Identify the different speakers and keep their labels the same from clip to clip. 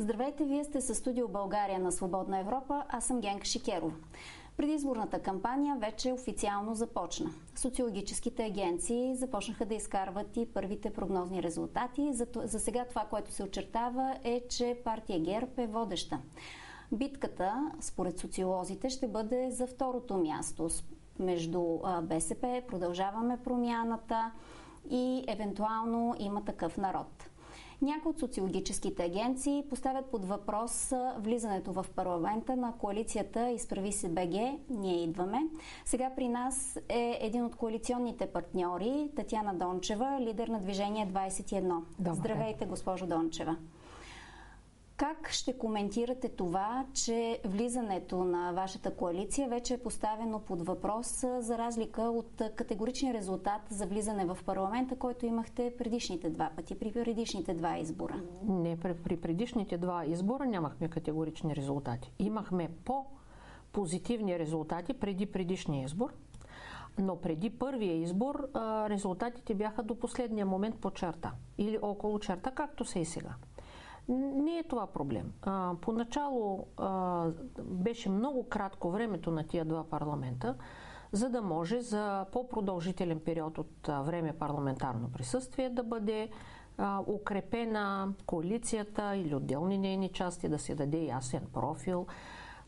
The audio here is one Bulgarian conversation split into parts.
Speaker 1: Здравейте, вие сте със студио България на Свободна Европа, аз съм Генка Шикерова. Предизборната кампания вече официално започна. Социологическите агенции започнаха да изкарват и първите прогнозни резултати. За, за сега това, което се очертава е, че партия ГЕРБ е водеща. Битката, според социолозите, ще бъде за второто място между БСП, продължаваме промяната и евентуално има такъв народ. Някои от социологическите агенции поставят под въпрос влизането в парламента на коалицията Изправи се БГ, ние идваме. Сега при нас е един от коалиционните партньори, Татьяна Дончева, лидер на движение 21. Добре. Здравейте, госпожо Дончева. Как ще коментирате това, че влизането на вашата коалиция вече е поставено под въпрос за разлика от категоричния резултат за влизане в парламента, който имахте предишните два пъти, при предишните два избора?
Speaker 2: Не, при, при предишните два избора нямахме категорични резултати. Имахме по-позитивни резултати преди предишния избор, но преди първия избор резултатите бяха до последния момент по черта или около черта, както са и сега. Не е това проблем. А, поначало а, беше много кратко времето на тия два парламента, за да може за по-продължителен период от време парламентарно присъствие да бъде а, укрепена коалицията или отделни нейни части, да се даде ясен профил.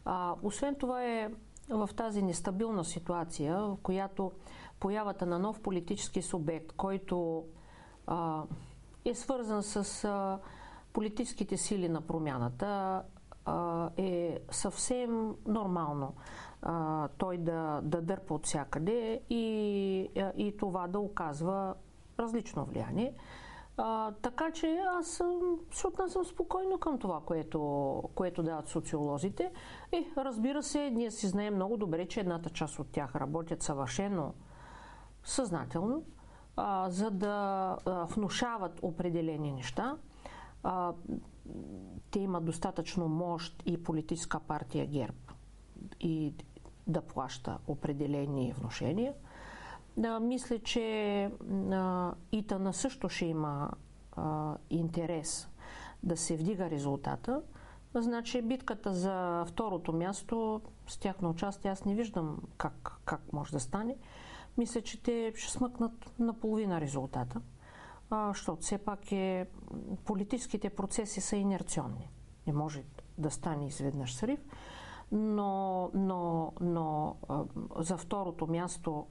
Speaker 2: А, освен това е в тази нестабилна ситуация, в която появата на нов политически субект, който а, е свързан с а, политическите сили на промяната е съвсем нормално той да, да дърпа от всякъде и, и това да оказва различно влияние. Така че аз се отнасям спокойно към това, което, което дават социолозите. И разбира се, ние си знаем много добре, че едната част от тях работят съвършено съзнателно, за да внушават определени неща, а, те имат достатъчно мощ и политическа партия ГЕРБ и да плаща определени вношения. Да, мисля, че а, ИТАНА също ще има а, интерес да се вдига резултата. Значи битката за второто място с тяхно участие аз не виждам как, как може да стане. Мисля, че те ще смъкнат наполовина резултата защото все пак е, политическите процеси са инерционни. Не може да стане изведнъж срив, но, но, но за второто място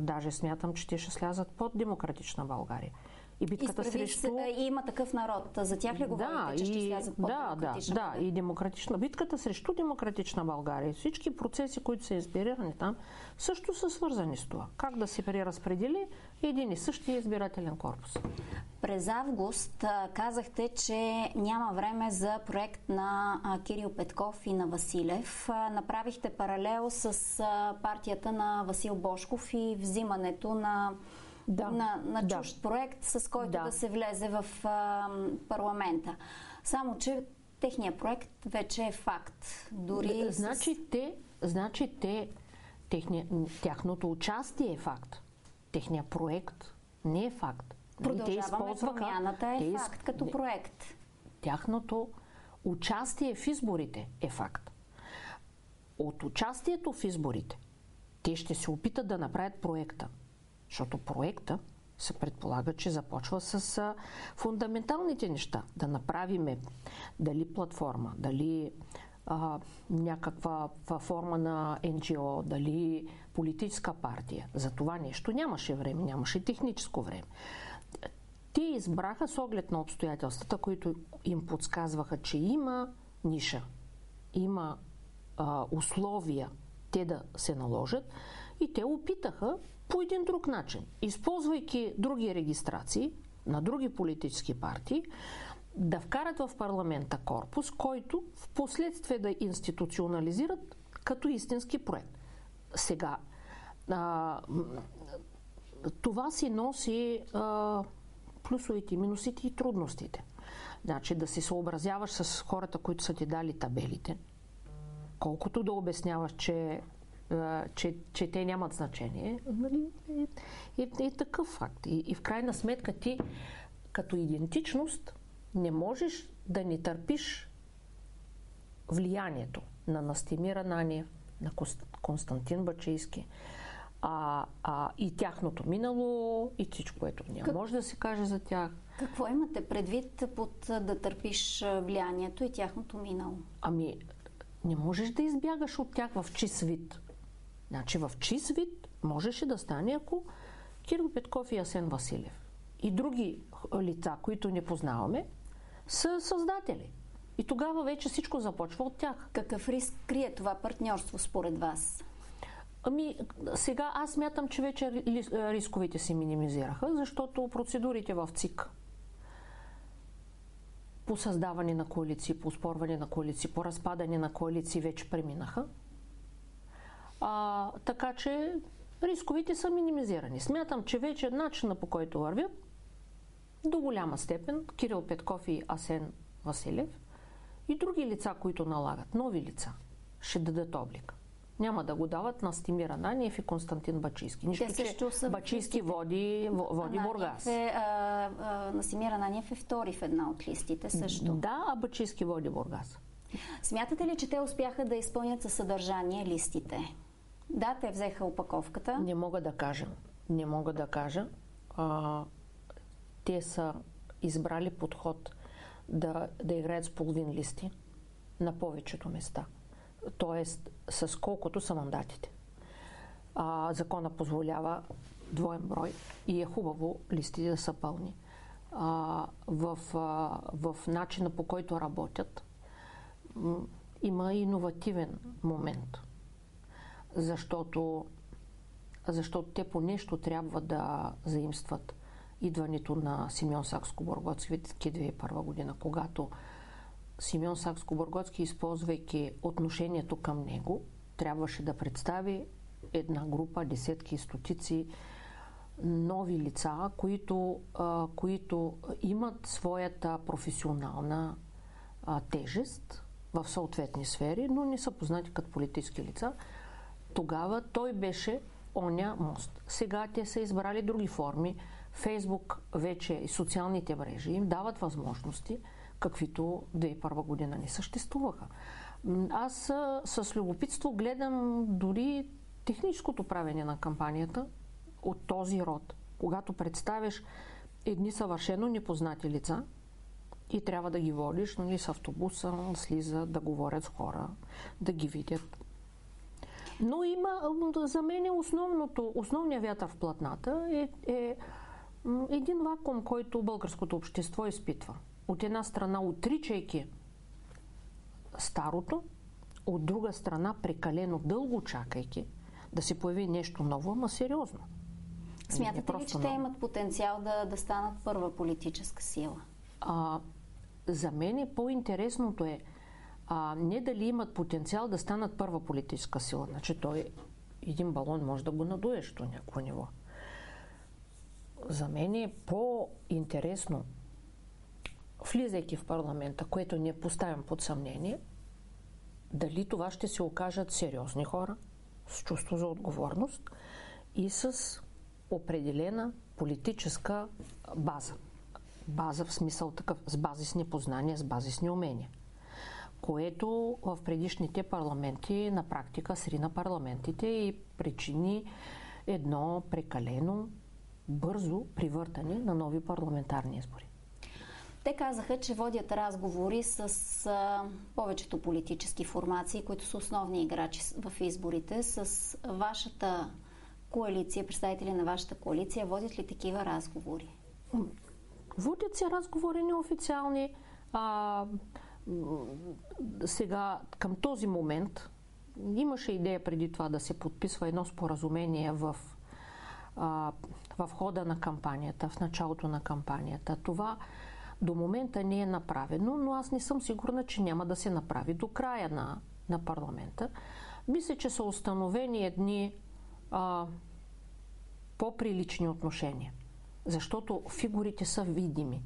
Speaker 2: даже смятам, че те ще слязат под демократична България.
Speaker 1: И битката Изправи срещу... Се, има такъв народ. За тях ли говорите, да, че и... ще слязат под
Speaker 2: да,
Speaker 1: демократична
Speaker 2: да, да, и демократична. Битката срещу демократична България. Всички процеси, които са инспирирани там, също са свързани с това. Как да се преразпредели един и същия избирателен корпус.
Speaker 1: През август казахте, че няма време за проект на Кирил Петков и на Василев. Направихте паралел с партията на Васил Бошков и взимането на да. на, на чужд да. проект, с който да. да се влезе в а, парламента. Само, че техният проект вече е факт. Дори
Speaker 2: значи, с... те, значи те, техния, тяхното участие е факт. Техният проект не е факт.
Speaker 1: Продължаваме те промяната е те факт като проект.
Speaker 2: Тяхното участие в изборите е факт. От участието в изборите те ще се опитат да направят проекта. Защото проекта се предполага, че започва с фундаменталните неща. Да направиме дали платформа, дали а, някаква форма на НГО, дали политическа партия. За това нещо нямаше време, нямаше техническо време. Те избраха с оглед на обстоятелствата, които им подсказваха, че има ниша, има а, условия те да се наложат и те опитаха по един друг начин, използвайки други регистрации на други политически партии, да вкарат в парламента корпус, който в последствие да институционализират като истински проект. Сега, а, това си носи а, плюсовите, минусите и трудностите. Значи да се съобразяваш с хората, които са ти дали табелите, колкото да обясняваш, че че, че те нямат значение, нали, е, е, е такъв факт. И, и в крайна сметка ти като идентичност не можеш да не търпиш влиянието на Настимир Ананиев, на Константин Бачийски, а, а, и тяхното минало, и всичко, което няма как... може да се каже за тях.
Speaker 1: Какво имате предвид под да търпиш влиянието и тяхното минало?
Speaker 2: Ами, не можеш да избягаш от тях в чист вид. Значи в чист вид можеше да стане, ако Кирил Петков и Асен Василев и други лица, които не познаваме, са създатели. И тогава вече всичко започва от тях.
Speaker 1: Какъв риск крие това партньорство според вас?
Speaker 2: Ами, сега аз мятам, че вече рисковите се минимизираха, защото процедурите в ЦИК по създаване на коалиции, по спорване на коалиции, по разпадане на коалиции вече преминаха. А, така че рисковите са минимизирани. Смятам, че вече начина по който вървят до голяма степен Кирил Петков и Асен Василев и други лица, които налагат, нови лица, ще дадат облик. Няма да го дават на Стимира Наниев и Константин Бачийски.
Speaker 1: Нищо, Те също
Speaker 2: че са Бачийски води, води Бургас.
Speaker 1: Е, а, а, Настимир Ананиев е втори в една от листите също.
Speaker 2: Да, а Бачийски води Бургас.
Speaker 1: Смятате ли, че те успяха да изпълнят със съдържание листите? Да, те взеха опаковката.
Speaker 2: Не мога да кажа. Не мога да кажа. А, те са избрали подход да, да играят с половин листи на повечето места. Тоест, с колкото са мандатите. А, закона позволява двоен брой и е хубаво листите да са пълни. А, в, а, в начина по който работят има иновативен момент. Защото, защото те по нещо трябва да заимстват идването на Симеон Сакско-Боргоцки 2001 година, когато Симеон Сакско-Боргоцки, използвайки отношението към него, трябваше да представи една група, десетки стотици нови лица, които, а, които имат своята професионална а, тежест в съответни сфери, но не са познати като политически лица. Тогава той беше оня мост. Сега те са избрали други форми Фейсбук вече и социалните мрежи им дават възможности, каквито 2001 година не съществуваха. Аз с любопитство гледам дори техническото правене на кампанията от този род. Когато представиш едни съвършено непознати лица и трябва да ги водиш нали, с автобуса, слиза, да говорят с хора, да ги видят. Но има, за мен е основното, основният вятър в платната е, е един вакуум, който българското общество изпитва. От една страна, отричайки старото, от друга страна, прекалено дълго чакайки да се появи нещо ново, ама сериозно.
Speaker 1: Смятате ли, че те имат потенциал да, да станат първа политическа сила?
Speaker 2: А, за мен е по-интересното е а, не дали имат потенциал да станат първа политическа сила. Значи той един балон може да го надуеш до някакво ниво за мен е по-интересно, влизайки в парламента, което не поставям под съмнение, дали това ще се окажат сериозни хора, с чувство за отговорност и с определена политическа база. База в смисъл такъв, с базисни познания, с базисни умения. Което в предишните парламенти на практика сри на парламентите и причини едно прекалено бързо привъртане на нови парламентарни избори.
Speaker 1: Те казаха, че водят разговори с а, повечето политически формации, които са основни играчи в изборите, с вашата коалиция, представители на вашата коалиция. Водят ли такива разговори?
Speaker 2: Водят се разговори неофициални. А, сега, към този момент, имаше идея преди това да се подписва едно споразумение в в хода на кампанията, в началото на кампанията. Това до момента не е направено, но аз не съм сигурна, че няма да се направи до края на, на парламента. Мисля, че са установени едни а, по-прилични отношения, защото фигурите са видими.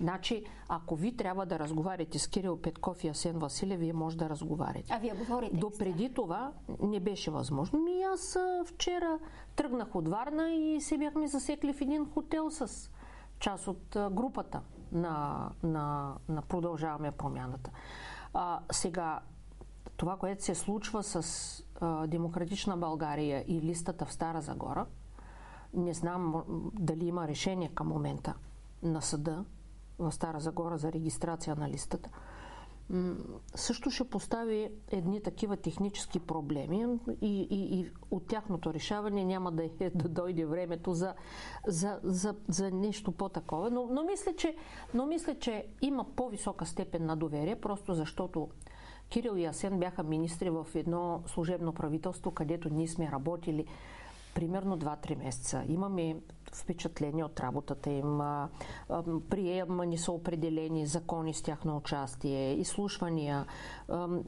Speaker 2: Значи, ако ви трябва да разговаряте с Кирил Петков и Асен Василев, вие може да разговаряте.
Speaker 1: А вие говорите.
Speaker 2: До преди това не беше възможно. Ми аз вчера тръгнах от Варна и се бяхме засекли в един хотел с част от групата. на, на, на продължаваме промяната. А, сега, това, което се случва с а, Демократична България и листата в Стара Загора, не знам дали има решение към момента на съда в Стара Загора за регистрация на листата също ще постави едни такива технически проблеми и, и, и от тяхното решаване няма да, е, да дойде времето за, за, за, за нещо по-такова. Но, но, мисля, че, но мисля, че има по-висока степен на доверие, просто защото Кирил и Асен бяха министри в едно служебно правителство, където ние сме работили примерно 2-3 месеца. Имаме впечатление от работата им, приемани са определени закони с тяхно участие, изслушвания.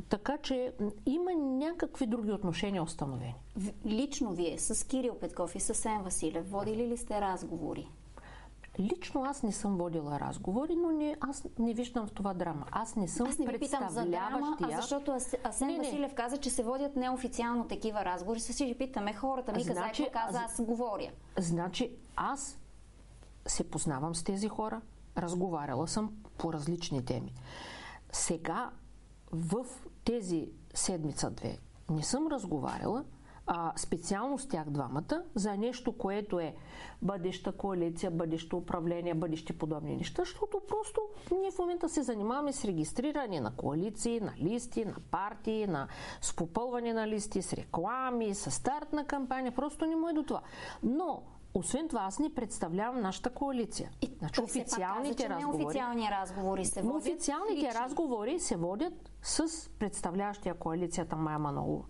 Speaker 2: Така че има някакви други отношения установени.
Speaker 1: Лично вие с Кирил Петков и с Сен Василев водили ли сте разговори?
Speaker 2: Лично аз не съм водила разговори, но не, аз не виждам в това драма. Аз не съм
Speaker 1: аз не ви питам за драма, а защото Асен не, Василев каза, че се водят неофициално такива разговори. Се си питаме хората. Ми значи, каза, аз говоря.
Speaker 2: Значи аз се познавам с тези хора, разговаряла съм по различни теми. Сега в тези седмица-две не съм разговаряла, а, специално с тях двамата за нещо, което е бъдеща коалиция, бъдещо управление, бъдещи подобни неща, защото просто ние в момента се занимаваме с регистриране на коалиции, на листи, на партии, на, с попълване на листи, с реклами, с старт на кампания. Просто не му е до това. Но освен това, аз не представлявам нашата коалиция.
Speaker 1: И значи, официалните каза, разговори. Официални разговори се водят.
Speaker 2: Официалните лични. разговори се водят с представляващия коалицията Майя Манолова.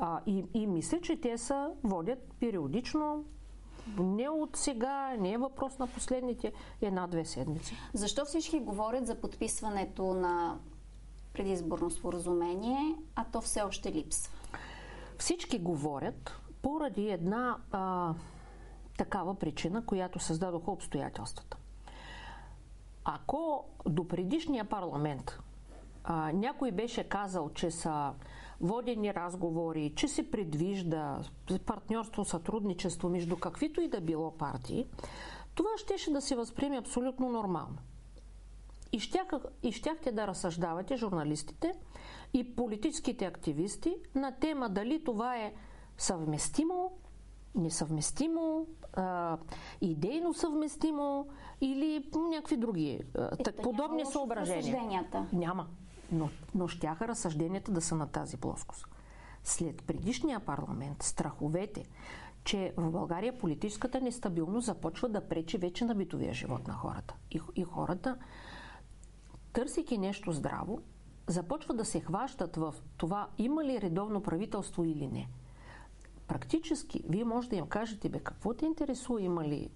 Speaker 2: А, и, и мисля, че те са водят периодично не от сега, не е въпрос на последните една-две седмици.
Speaker 1: Защо всички говорят за подписването на предизборно споразумение, а то все още липсва?
Speaker 2: Всички говорят поради една а, такава причина, която създадоха обстоятелствата. Ако до предишния парламент а, някой беше казал, че са водени разговори, че се предвижда партньорство, сътрудничество между каквито и да било партии, това щеше да се възприеме абсолютно нормално. И, щях, и щяхте да разсъждавате журналистите и политическите активисти на тема дали това е съвместимо, несъвместимо, а, идейно съвместимо или някакви други а, так, подобни съображения. Няма но, но щяха разсъжденията да са на тази плоскост. След предишния парламент, страховете, че в България политическата нестабилност започва да пречи вече на битовия живот на хората. И, и хората, търсейки нещо здраво, започват да се хващат в това има ли редовно правителство или не. Практически, вие може да им кажете, бе, какво те интересува, има ли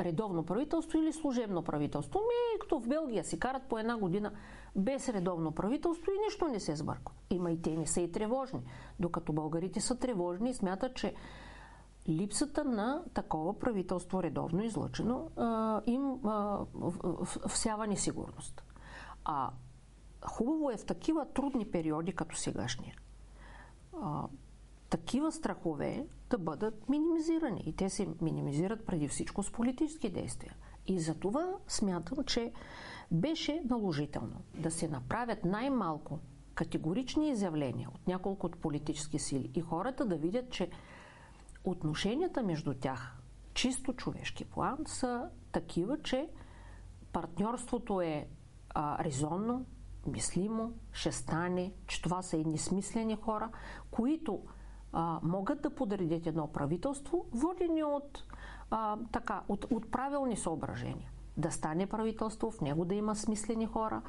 Speaker 2: редовно правителство или служебно правителство. Ми, като в Белгия си карат по една година без редовно правителство и нищо не се сбърква. Има и те не са и тревожни. Докато българите са тревожни и смятат, че липсата на такова правителство редовно излъчено им всява несигурност. А хубаво е в такива трудни периоди, като сегашния, такива страхове да бъдат минимизирани. И те се минимизират преди всичко с политически действия. И за това смятам, че беше наложително да се направят най-малко категорични изявления от няколко от политически сили и хората да видят, че отношенията между тях, чисто човешки план, са такива, че партньорството е а, резонно, мислимо, ще стане, че това са едни смислени хора, които а, могат да подредят едно правителство, водени от, а, така, от, от правилни съображения да стане правителство, в него да има смислени хора,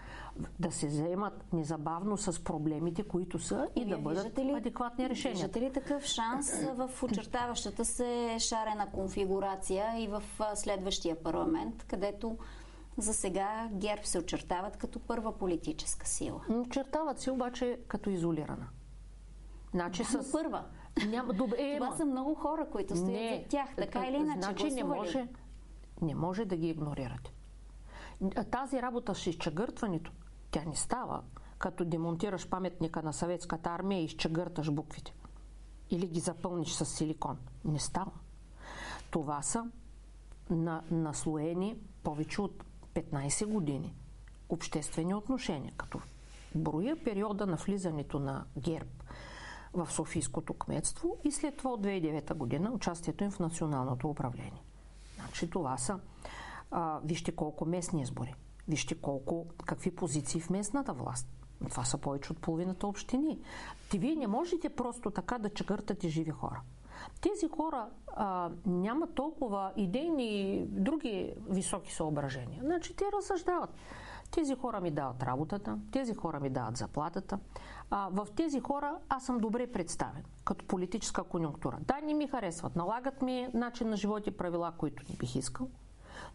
Speaker 2: да се заемат незабавно с проблемите, които са и Вие да бъдат ли, адекватни решения.
Speaker 1: Виждате ли такъв шанс в очертаващата се шарена конфигурация и в следващия парламент, където за сега ГЕРБ се очертават като първа политическа сила?
Speaker 2: Очертават се обаче като изолирана.
Speaker 1: Значи да, с... първа.
Speaker 2: Няма, добре,
Speaker 1: Това са много хора, които стоят не, за тях. Така или иначе
Speaker 2: значи не може, не може да ги игнорирате. Тази работа с изчегъртването, тя не става, като демонтираш паметника на съветската армия и изчегърташ буквите. Или ги запълниш с силикон. Не става. Това са на, наслоени повече от 15 години обществени отношения, като броя периода на влизането на ГЕРБ в Софийското кметство и след това от 2009 година участието им в националното управление. Значи това са, а, вижте колко местни избори, вижте колко, какви позиции в местната власт. Това са повече от половината общини. Ти вие не можете просто така да чегъртате живи хора. Тези хора а, нямат толкова идейни и други високи съображения. Значи те разсъждават. Тези хора ми дават работата, тези хора ми дават заплатата. А, в тези хора аз съм добре представен като политическа конюнктура. Да, не ми харесват, налагат ми начин на живот и правила, които не бих искал,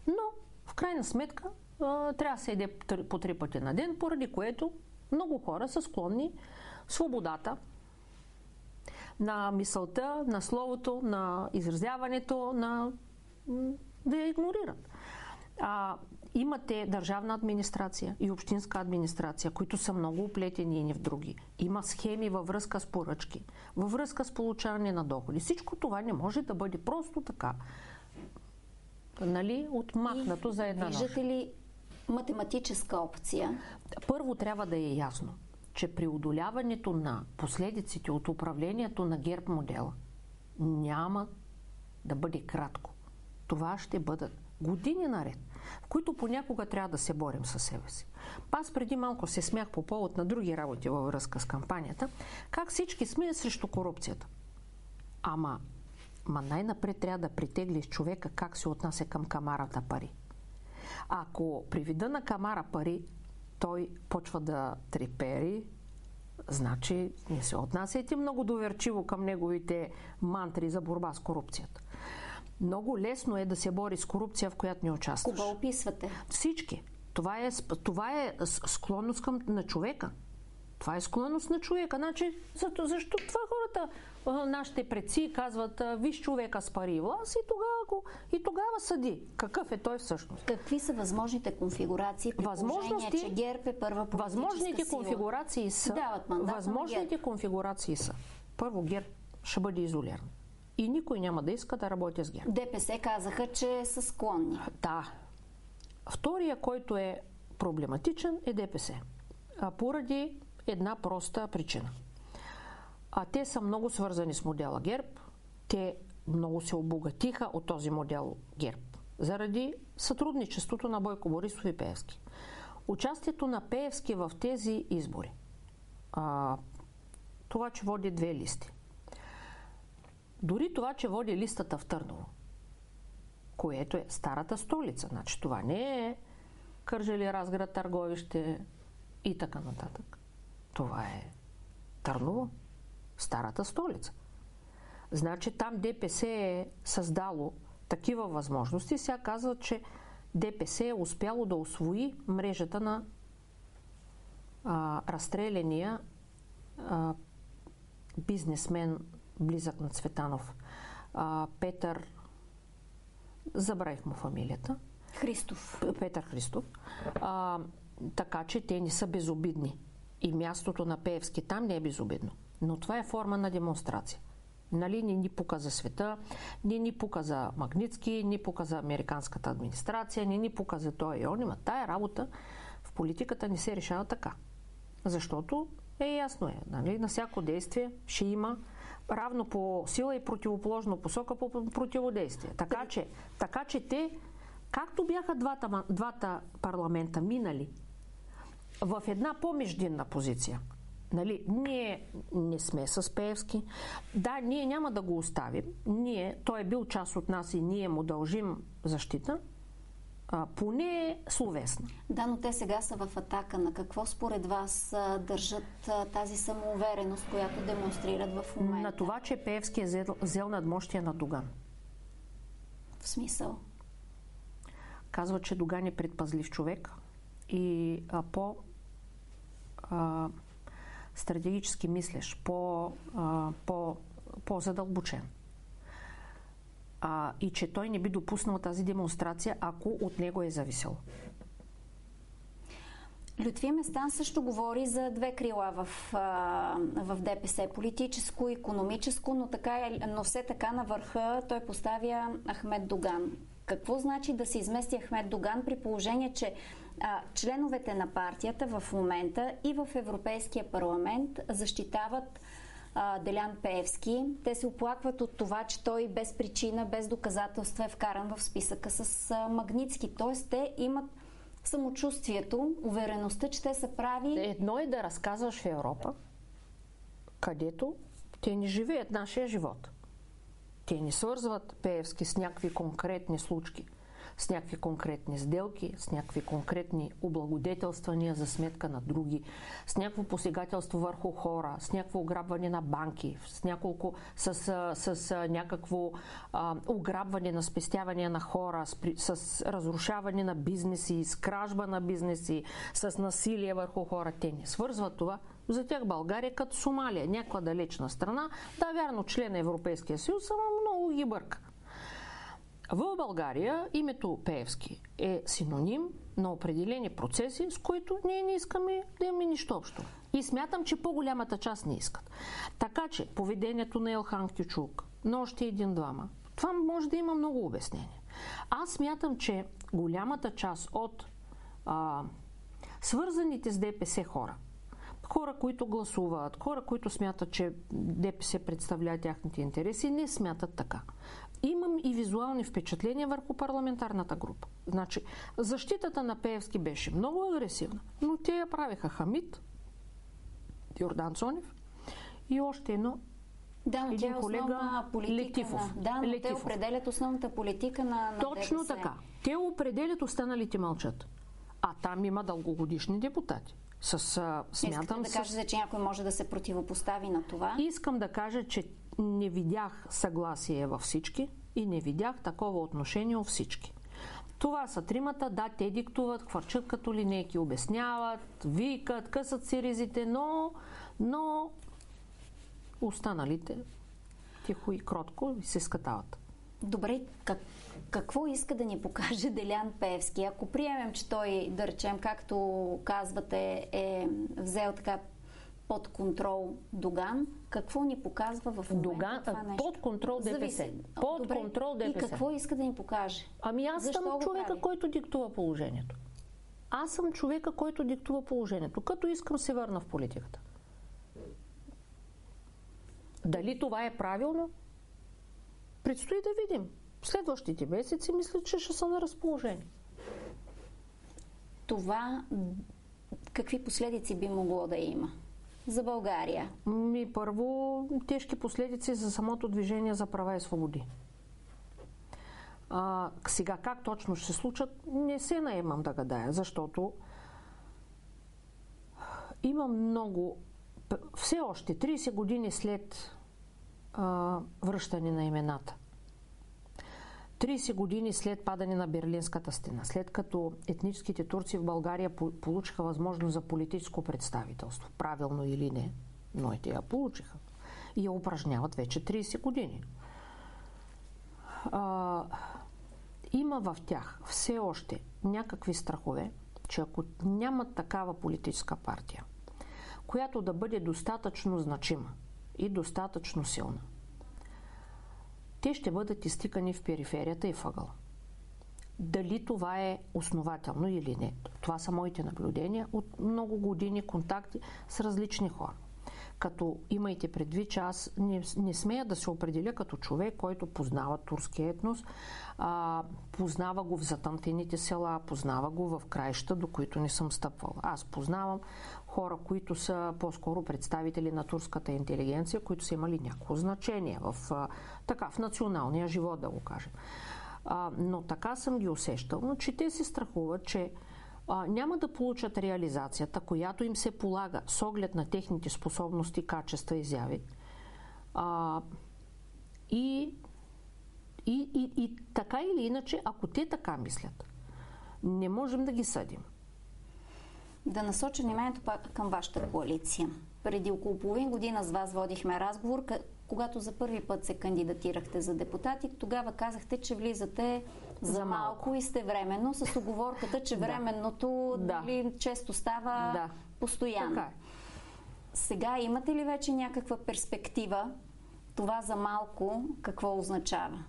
Speaker 2: но в крайна сметка а, трябва да се еде по три пъти на ден, поради което много хора са склонни свободата на мисълта, на словото, на изразяването, на да я игнорират. А, имате държавна администрация и общинска администрация, които са много оплетени и в други. Има схеми във връзка с поръчки, във връзка с получаване на доходи. Всичко това не може да бъде просто така. Нали, отмахнато и за една
Speaker 1: Виждате ли математическа опция?
Speaker 2: Първо трябва да е ясно, че преодоляването на последиците от управлението на ГЕРБ модела няма да бъде кратко. Това ще бъдат години наред, в които понякога трябва да се борим със себе си. Аз преди малко се смях по повод на други работи във връзка с кампанията, как всички сме срещу корупцията. Ама, ма най-напред трябва да притеглиш човека как се отнася към камарата пари. Ако при вида на камара пари той почва да трепери, значи не се отнасяйте много доверчиво към неговите мантри за борба с корупцията. Много лесно е да се бори с корупция, в която не участваш.
Speaker 1: Кога описвате?
Speaker 2: Всички. Това е, това е склонност към, на човека. Това е склонност на човека. Значи, защо, защо това хората, нашите предци казват, виж човека с пари и власт и тогава, и тогава съди. Какъв е той всъщност?
Speaker 1: Какви са възможните конфигурации при Възможности, че ГЕРБ е първа
Speaker 2: Възможните
Speaker 1: сила.
Speaker 2: конфигурации са...
Speaker 1: Дават мандат
Speaker 2: възможните конфигурации са. Първо, ГЕРБ ще бъде изолиран. И никой няма да иска да работи с ГЕРБ.
Speaker 1: ДПС казаха, че са склонни.
Speaker 2: Да. Втория, който е проблематичен е ДПС. А поради една проста причина. А те са много свързани с модела ГЕРБ. Те много се обогатиха от този модел ГЕРБ. Заради сътрудничеството на Бойко Борисов и Пеевски. Участието на Пеевски в тези избори. А, това, че води две листи. Дори това, че води листата в Търново, което е старата столица. Значи това не е Кържели, Разград, Търговище и така нататък. Това е Търново, старата столица. Значи там ДПС е създало такива възможности. Сега казва, че ДПС е успяло да освои мрежата на а, разстреляния а, бизнесмен, близък на Цветанов, а, Петър, забравих му фамилията.
Speaker 1: Христов.
Speaker 2: Петър Христов. А, така че те не са безобидни. И мястото на Пеевски там не е безобидно. Но това е форма на демонстрация. Нали, ни ни пука за света, ни ни пука за Магницки, ни пука за американската администрация, ни ни пука за той и он. Има тая работа в политиката не се решава така. Защото е ясно е, нали, на всяко действие ще има равно по сила и противоположно посока по противодействие. Така че, така че те, както бяха двата, двата парламента минали в една по-междинна позиция. Нали, ние не сме с Пеевски. Да, ние няма да го оставим. Ние, той е бил част от нас и ние му дължим защита, а, поне словесна.
Speaker 1: Да, но те сега са в атака. На какво според вас а, държат а, тази самоувереност, която демонстрират в момента?
Speaker 2: На това, че Пеевски е взел, взел надмощие на Доган.
Speaker 1: В смисъл?
Speaker 2: Казва, че Доган е предпазлив човек и а, по а, стратегически мислеш, по, а, по, по-задълбочен. А, и че той не би допуснал тази демонстрация, ако от него е зависело.
Speaker 1: Лютви Местан също говори за две крила в, в ДПС. Политическо, економическо, но, така, е, но все така на върха той поставя Ахмед Доган. Какво значи да се измести Ахмед Доган при положение, че а, членовете на партията в момента и в Европейския парламент защитават Делян Пеевски. Те се оплакват от това, че той без причина, без доказателства е вкаран в списъка с а, Магницки. Тоест те имат самочувствието, увереността, че те са прави.
Speaker 2: Едно е да разказваш в Европа, където те не живеят нашия живот. Те не свързват Пеевски с някакви конкретни случки с някакви конкретни сделки, с някакви конкретни облагодетелствания за сметка на други, с някакво посегателство върху хора, с някакво ограбване на банки, с, няколко, с, с, с някакво а, ограбване на спестявания на хора, с, с разрушаване на бизнеси, с кражба на бизнеси, с насилие върху хора. Те не свързват това за тях България е като Сомалия, някаква далечна страна. Да, вярно, член на Европейския съюз, само много ги бърка. В България името Пеевски е синоним на определени процеси, с които ние не искаме да имаме нищо общо. И смятам, че по-голямата част не искат. Така че поведението на Елхан Кючук, на още един-двама, това може да има много обяснения. Аз смятам, че голямата част от а, свързаните с ДПС хора, хора, които гласуват, хора, които смятат, че ДПС представлява тяхните интереси, не смятат така имам и визуални впечатления върху парламентарната група. Значи, защитата на Пеевски беше много агресивна, но те я правиха Хамид, Йордан Цонев и още едно
Speaker 1: да, но един тя е колега политика Летифов. На, да, но Летифов. те определят основната политика на, на
Speaker 2: Точно ДПС. така. Те определят, останалите мълчат. А там има дългогодишни депутати. С, а, смятам,
Speaker 1: Искате да
Speaker 2: с...
Speaker 1: кажете, че някой може да се противопостави на това?
Speaker 2: Искам да кажа, че не видях съгласие във всички и не видях такова отношение от всички. Това са тримата, да, те диктуват, хвърчат като линейки, обясняват, викат, късат си ризите, но, но останалите тихо и кротко се скатават.
Speaker 1: Добре, как, какво иска да ни покаже Делян Певски? Ако приемем, че той, да речем, както казвате, е взел така под контрол Доган, какво ни показва в момента
Speaker 2: Доган,
Speaker 1: това нещо?
Speaker 2: Под контрол ДПС. Зависи. Под Добре. контрол ДПС.
Speaker 1: И какво иска да ни покаже?
Speaker 2: Ами аз Защо съм човека, прави? който диктува положението. Аз съм човека, който диктува положението. Като искам се върна в политиката. Дали това е правилно? Предстои да видим. Следващите месеци мисля, че ще са на разположение.
Speaker 1: Това какви последици би могло да има? За България?
Speaker 2: Ми, първо, тежки последици за самото движение за права и свободи. А, сега как точно ще се случат, не се наемам да гадая, защото има много, все още 30 години след а, връщане на имената, 30 години след падане на Берлинската стена, след като етническите турци в България получиха възможност за политическо представителство, правилно или не, но и те я получиха и я упражняват вече 30 години. А, има в тях все още някакви страхове, че ако нямат такава политическа партия, която да бъде достатъчно значима и достатъчно силна, те ще бъдат изтикани в периферията и въгъла. Дали това е основателно или не? Това са моите наблюдения от много години контакти с различни хора. Като имайте предвид, че аз не, не смея да се определя като човек, който познава турския етнос, а, познава го в затъмтените села, познава го в краища, до които не съм стъпвал. Аз познавам хора, които са по-скоро представители на турската интелигенция, които са имали някакво значение в, така, в националния живот, да го кажем. А, но така съм ги усещал, че те се страхуват, че а, няма да получат реализацията, която им се полага с оглед на техните способности, качества, изяви. А, и, и, и, и така или иначе, ако те така мислят, не можем да ги съдим
Speaker 1: да насоча вниманието пак към вашата коалиция. Преди около половин година с вас водихме разговор, когато за първи път се кандидатирахте за депутати. Тогава казахте, че влизате за, малко и сте временно, с оговорката, че временното да. Дали, често става да. постоянно. Така е. Сега имате ли вече някаква перспектива това за малко какво означава?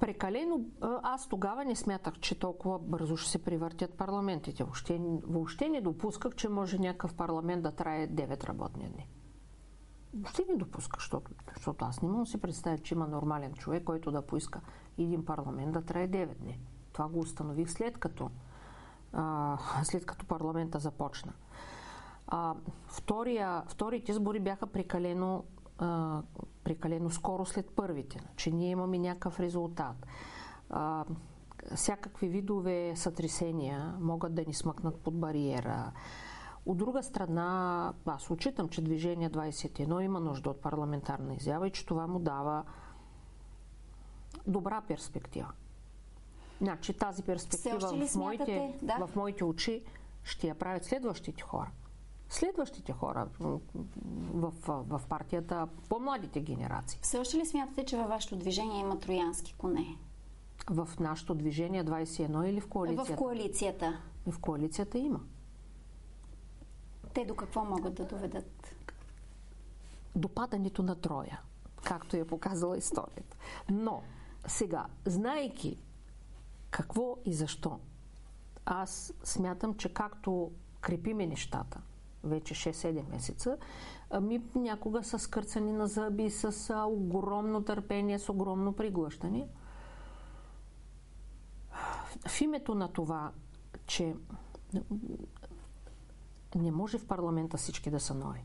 Speaker 2: Прекалено, аз тогава не смятах, че толкова бързо ще се превъртят парламентите. Въобще, въобще не допусках, че може някакъв парламент да трае 9 работни дни. Въобще не допусках, защото, защото аз не мога да си представя, че има нормален човек, който да поиска един парламент да трае 9 дни. Това го установих след като, а, след като парламента започна. А, втория, вторите избори бяха прекалено а, прекалено скоро след първите, че ние имаме някакъв резултат. А, всякакви видове сътресения могат да ни смъкнат под бариера. От друга страна, аз отчитам, че Движение 21 има нужда от парламентарна изява и че това му дава добра перспектива. Значи тази перспектива в моите, да? в моите очи ще я правят следващите хора следващите хора в, в, в партията, по-младите генерации.
Speaker 1: Все още ли смятате, че във вашето движение има троянски коне?
Speaker 2: В нашето движение 21 или в коалицията?
Speaker 1: В коалицията.
Speaker 2: В коалицията има.
Speaker 1: Те до какво могат да доведат?
Speaker 2: До падането на Троя, както е показала историята. Но сега, знаейки какво и защо, аз смятам, че както крепиме нещата, вече 6-7 месеца, ми някога са скърцани на зъби, с огромно търпение, с огромно приглъщане. В името на това, че не може в парламента всички да са нови.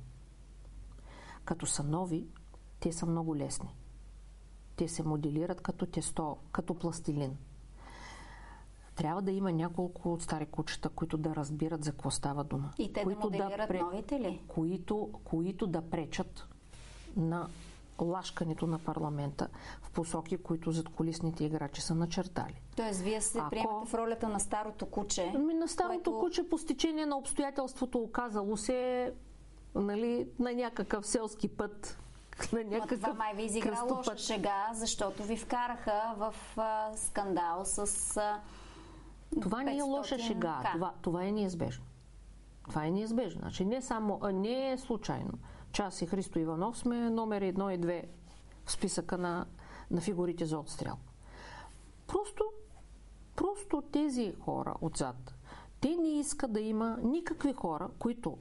Speaker 2: Като са нови, те са много лесни. Те се моделират като тесто, като пластилин – трябва да има няколко стари кучета, които да разбират за какво става дума.
Speaker 1: И те
Speaker 2: които
Speaker 1: да моделират да, новите ли?
Speaker 2: Които, които да пречат на лашкането на парламента в посоки, които зад колисните играчи са начертали.
Speaker 1: Тоест, вие се Ако... приемате в ролята на старото куче.
Speaker 2: Ами на старото което... куче по стечение на обстоятелството оказало се нали, на някакъв селски път
Speaker 1: на някакъв това май ви изигра лоша шега, защото ви вкараха в а, скандал с а,
Speaker 2: това не е лоша шега. Това, това е неизбежно. Това е неизбежно. Значи не, само, не е случайно. Час и Христо Иванов сме номер едно и две в списъка на, на фигурите за отстрел. Просто, просто тези хора отзад, те не искат да има никакви хора, които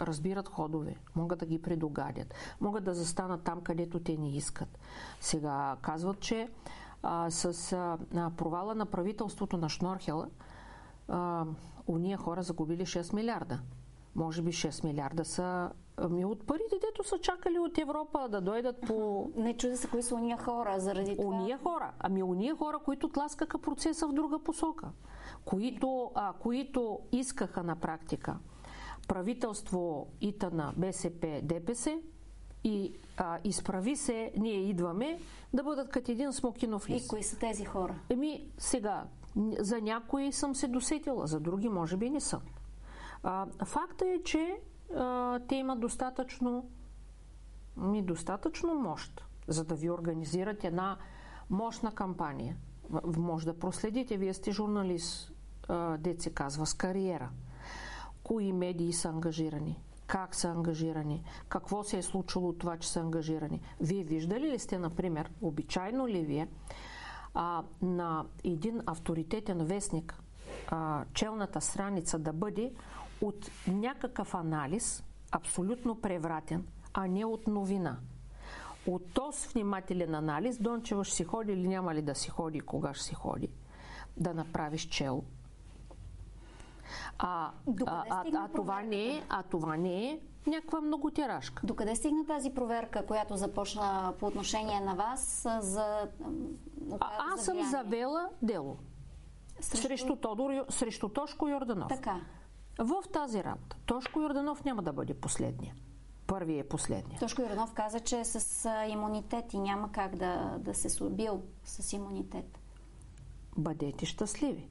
Speaker 2: разбират ходове, могат да ги предогадят, могат да застанат там, където те не искат. Сега казват, че а, с а, провала на правителството на Шнорхела, уния хора загубили 6 милиарда. Може би 6 милиарда са ами от парите, дето са чакали от Европа да дойдат по...
Speaker 1: Не чуда се кои са уния хора заради това.
Speaker 2: Уния хора. Ами уния хора, които тласкаха процеса в друга посока. Които, а, които искаха на практика правителство ИТА на БСП, ДПС и а, изправи се, ние идваме, да бъдат като един смокинов лист.
Speaker 1: И кои са тези хора?
Speaker 2: Еми, сега, за някои съм се досетила, за други може би не съм. А, факта е, че те имат достатъчно, ми достатъчно мощ, за да ви организират една мощна кампания. Може да проследите, вие сте журналист, дет се казва, с кариера. Кои медии са ангажирани? как са ангажирани, какво се е случило от това, че са ангажирани. Вие виждали ли сте, например, обичайно ли вие а, на един авторитетен вестник а, челната страница да бъде от някакъв анализ, абсолютно превратен, а не от новина. От този внимателен анализ, Дончева ще си ходи или няма ли да си ходи, кога ще си ходи, да направиш чел, а, а, а, а, това не е, а това не е някаква много тиражка.
Speaker 1: Докъде стигна тази проверка, която започна по отношение на вас за
Speaker 2: а, Аз съм завела дело. Срещу... Срещу, Тодор, срещу Тошко Йорданов.
Speaker 1: Така.
Speaker 2: В тази работа Тошко Йорданов няма да бъде последния. Първи е последния.
Speaker 1: Тошко Йорданов каза, че е с имунитет и няма как да, да се бил с имунитет.
Speaker 2: Бъдете щастливи.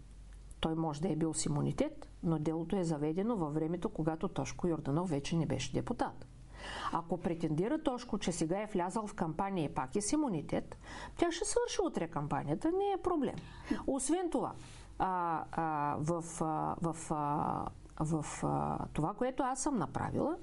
Speaker 2: Той може да е бил с имунитет, но делото е заведено във времето, когато Тошко Йорданов вече не беше депутат. Ако претендира Тошко, че сега е влязал в кампания и пак е с имунитет, тя ще свърши утре кампанията, не е проблем. Освен това, а, а, в, а, в, а, в а, това, което аз съм направила,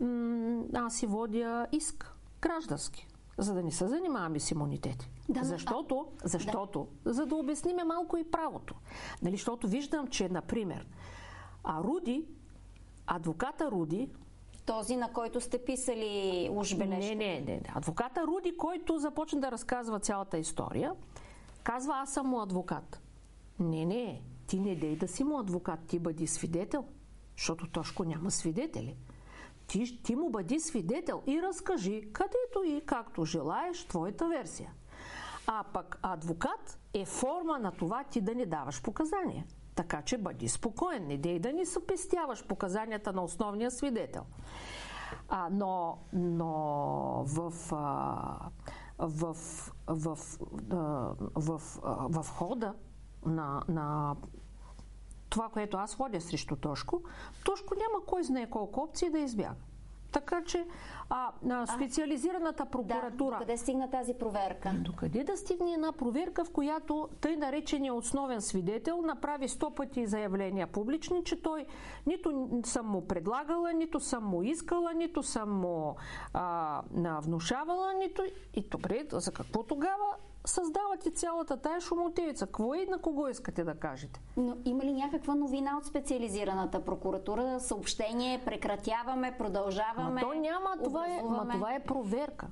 Speaker 2: м- аз си водя иск граждански за да не се занимаваме с имунитети. Да, защото, а... защото да. за да обясниме малко и правото. Нали, защото виждам, че, например, а Руди, адвоката Руди,
Speaker 1: този, на който сте писали уж бележка.
Speaker 2: Не, не, не. Адвоката Руди, който започна да разказва цялата история, казва, аз съм му адвокат. Не, не, ти не дей да си му адвокат, ти бъди свидетел, защото Тошко няма свидетели. Ти, ти му бъди свидетел и разкажи където и както желаеш твоята версия. А пък адвокат е форма на това ти да не даваш показания. Така че бъди спокоен, не дей да ни съпестяваш показанията на основния свидетел. А, но, но в, а, в, в, в, в, в хода на, на това, което аз ходя срещу Тошко, Тошко няма кой знае колко опции да избяга. Така че а, на специализираната прокуратура.
Speaker 1: Да, къде стигна тази проверка?
Speaker 2: До къде да стигне една проверка, в която тъй наречения основен свидетел направи сто пъти заявления публични, че той нито съм му предлагала, нито съм му искала, нито съм му а, внушавала, нито. И добре, за какво тогава създавате цялата тая шумотевица. Какво и на кого искате да кажете?
Speaker 1: Но има ли някаква новина от специализираната прокуратура? Съобщение, прекратяваме, продължаваме?
Speaker 2: Ма то няма, това е, ма това е проверка.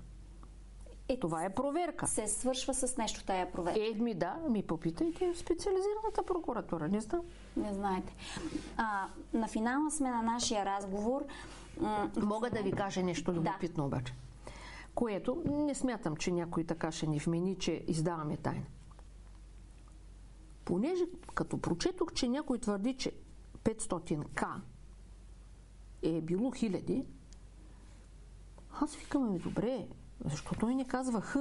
Speaker 2: Е, това е проверка.
Speaker 1: Се свършва с нещо тая проверка.
Speaker 2: Е, ми да, ми попитайте специализираната прокуратура, не знам.
Speaker 1: Не знаете. А, на финала сме на нашия разговор.
Speaker 2: Мога да ви кажа нещо любопитно да. обаче което не смятам, че някой така ще ни вмени, че издаваме тайна. Понеже като прочетох, че някой твърди, че 500к е било хиляди, аз викам, ами добре, защо той не казва Х?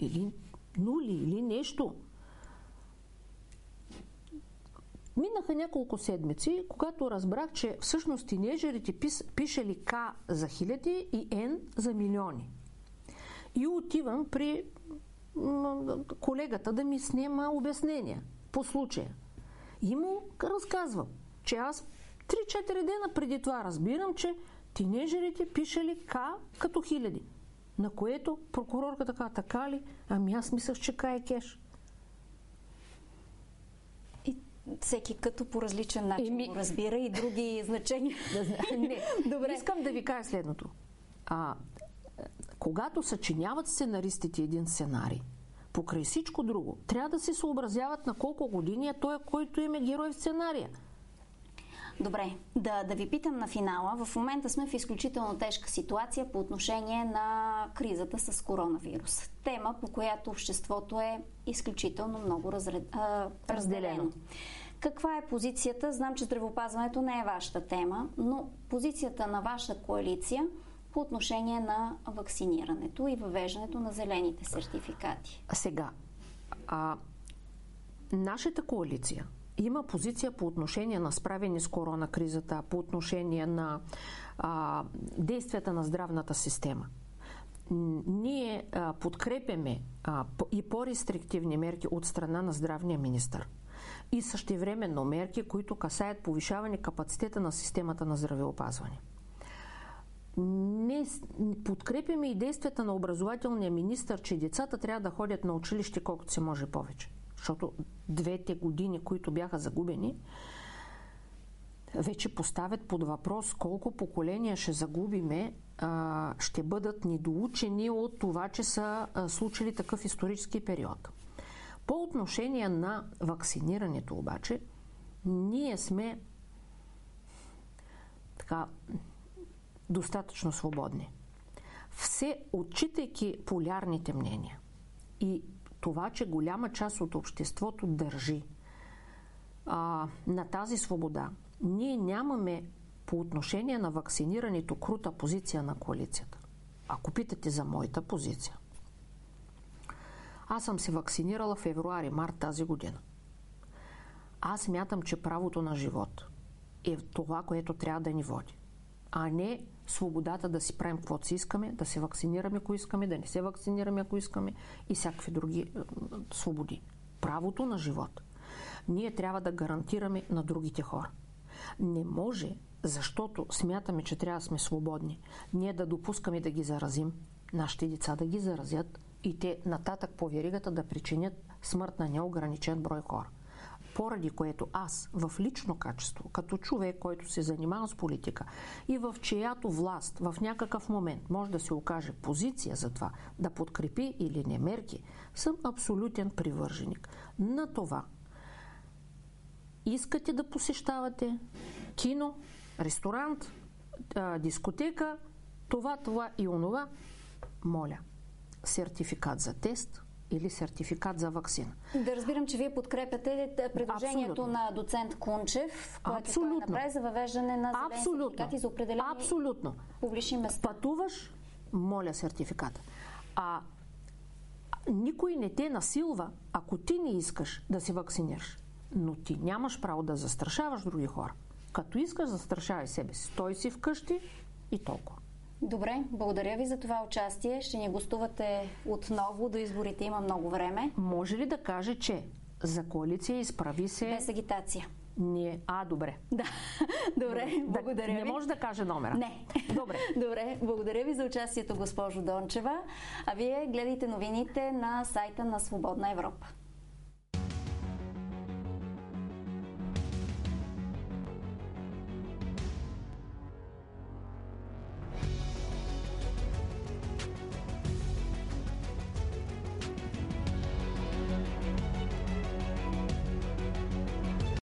Speaker 2: Или нули, или нещо. Минаха няколко седмици, когато разбрах, че всъщност тинежерите пис, пишели К за хиляди и Н за милиони. И отивам при колегата да ми снема обяснения по случая. И му разказвам, че аз 3-4 дена преди това разбирам, че тинежерите пишели К като хиляди. На което прокурорка така, така ли? Ами аз мислях, че К е кеш
Speaker 1: всеки като по различен начин ми... го разбира и други значения.
Speaker 2: Не, Добре. Искам да ви кажа следното. А, когато съчиняват сценаристите един сценарий, покрай всичко друго, трябва да се съобразяват на колко години е той, който им е герой в сценария.
Speaker 1: Добре, да, да ви питам на финала. В момента сме в изключително тежка ситуация по отношение на кризата с коронавирус. Тема, по която обществото е изключително много разред, а, разделено. Каква е позицията? Знам, че здравеопазването не е вашата тема, но позицията на ваша коалиция по отношение на вакцинирането и въвеждането на зелените сертификати.
Speaker 2: Сега, а, нашата коалиция има позиция по отношение на справяне с корона кризата, по отношение на а, действията на здравната система. Ние а, подкрепяме а, и по-рестриктивни мерки от страна на здравния министр и същевременно мерки, които касаят повишаване капацитета на системата на здравеопазване. Не подкрепяме и действията на образователния министр, че децата трябва да ходят на училище колкото се може повече. Защото двете години, които бяха загубени, вече поставят под въпрос колко поколения ще загубиме, ще бъдат недоучени от това, че са случили такъв исторически период. По отношение на вакцинирането обаче, ние сме така достатъчно свободни. Все отчитайки полярните мнения и това, че голяма част от обществото държи а, на тази свобода, ние нямаме по отношение на вакцинирането крута позиция на коалицията. Ако питате за моята позиция, аз съм се вакцинирала в февруари-март тази година. Аз мятам, че правото на живот е това, което трябва да ни води. А не свободата да си правим каквото си искаме, да се вакцинираме, ако искаме, да не се вакцинираме, ако искаме и всякакви други свободи. Правото на живот. Ние трябва да гарантираме на другите хора. Не може, защото смятаме, че трябва да сме свободни, ние да допускаме да ги заразим нашите деца да ги заразят и те нататък по веригата да причинят смърт на неограничен брой хора. Поради което аз в лично качество, като човек, който се занимава с политика и в чиято власт в някакъв момент може да се окаже позиция за това да подкрепи или не мерки, съм абсолютен привърженик на това. Искате да посещавате кино, ресторант, дискотека, това, това и онова, моля, сертификат за тест или сертификат за вакцина.
Speaker 1: Да разбирам, че вие подкрепяте предложението Абсолютно. на доцент Кунчев, което Абсолютно. той направи за въвеждане на зелен Абсолютно. сертификати за определени Абсолютно. публични места.
Speaker 2: Пътуваш, моля сертификата. А никой не те насилва, ако ти не искаш да се вакцинираш. Но ти нямаш право да застрашаваш други хора. Като искаш, застрашавай себе си. Стой си вкъщи и толкова.
Speaker 1: Добре, благодаря ви за това участие. Ще ни гостувате отново до изборите. Има много време.
Speaker 2: Може ли да каже, че за коалиция изправи се...
Speaker 1: Без агитация.
Speaker 2: Ние... А, добре.
Speaker 1: Да, добре, благодаря да,
Speaker 2: ви. Не може да каже номера.
Speaker 1: Не.
Speaker 2: Добре.
Speaker 1: добре, благодаря ви за участието, госпожо Дончева. А вие гледайте новините на сайта на Свободна Европа.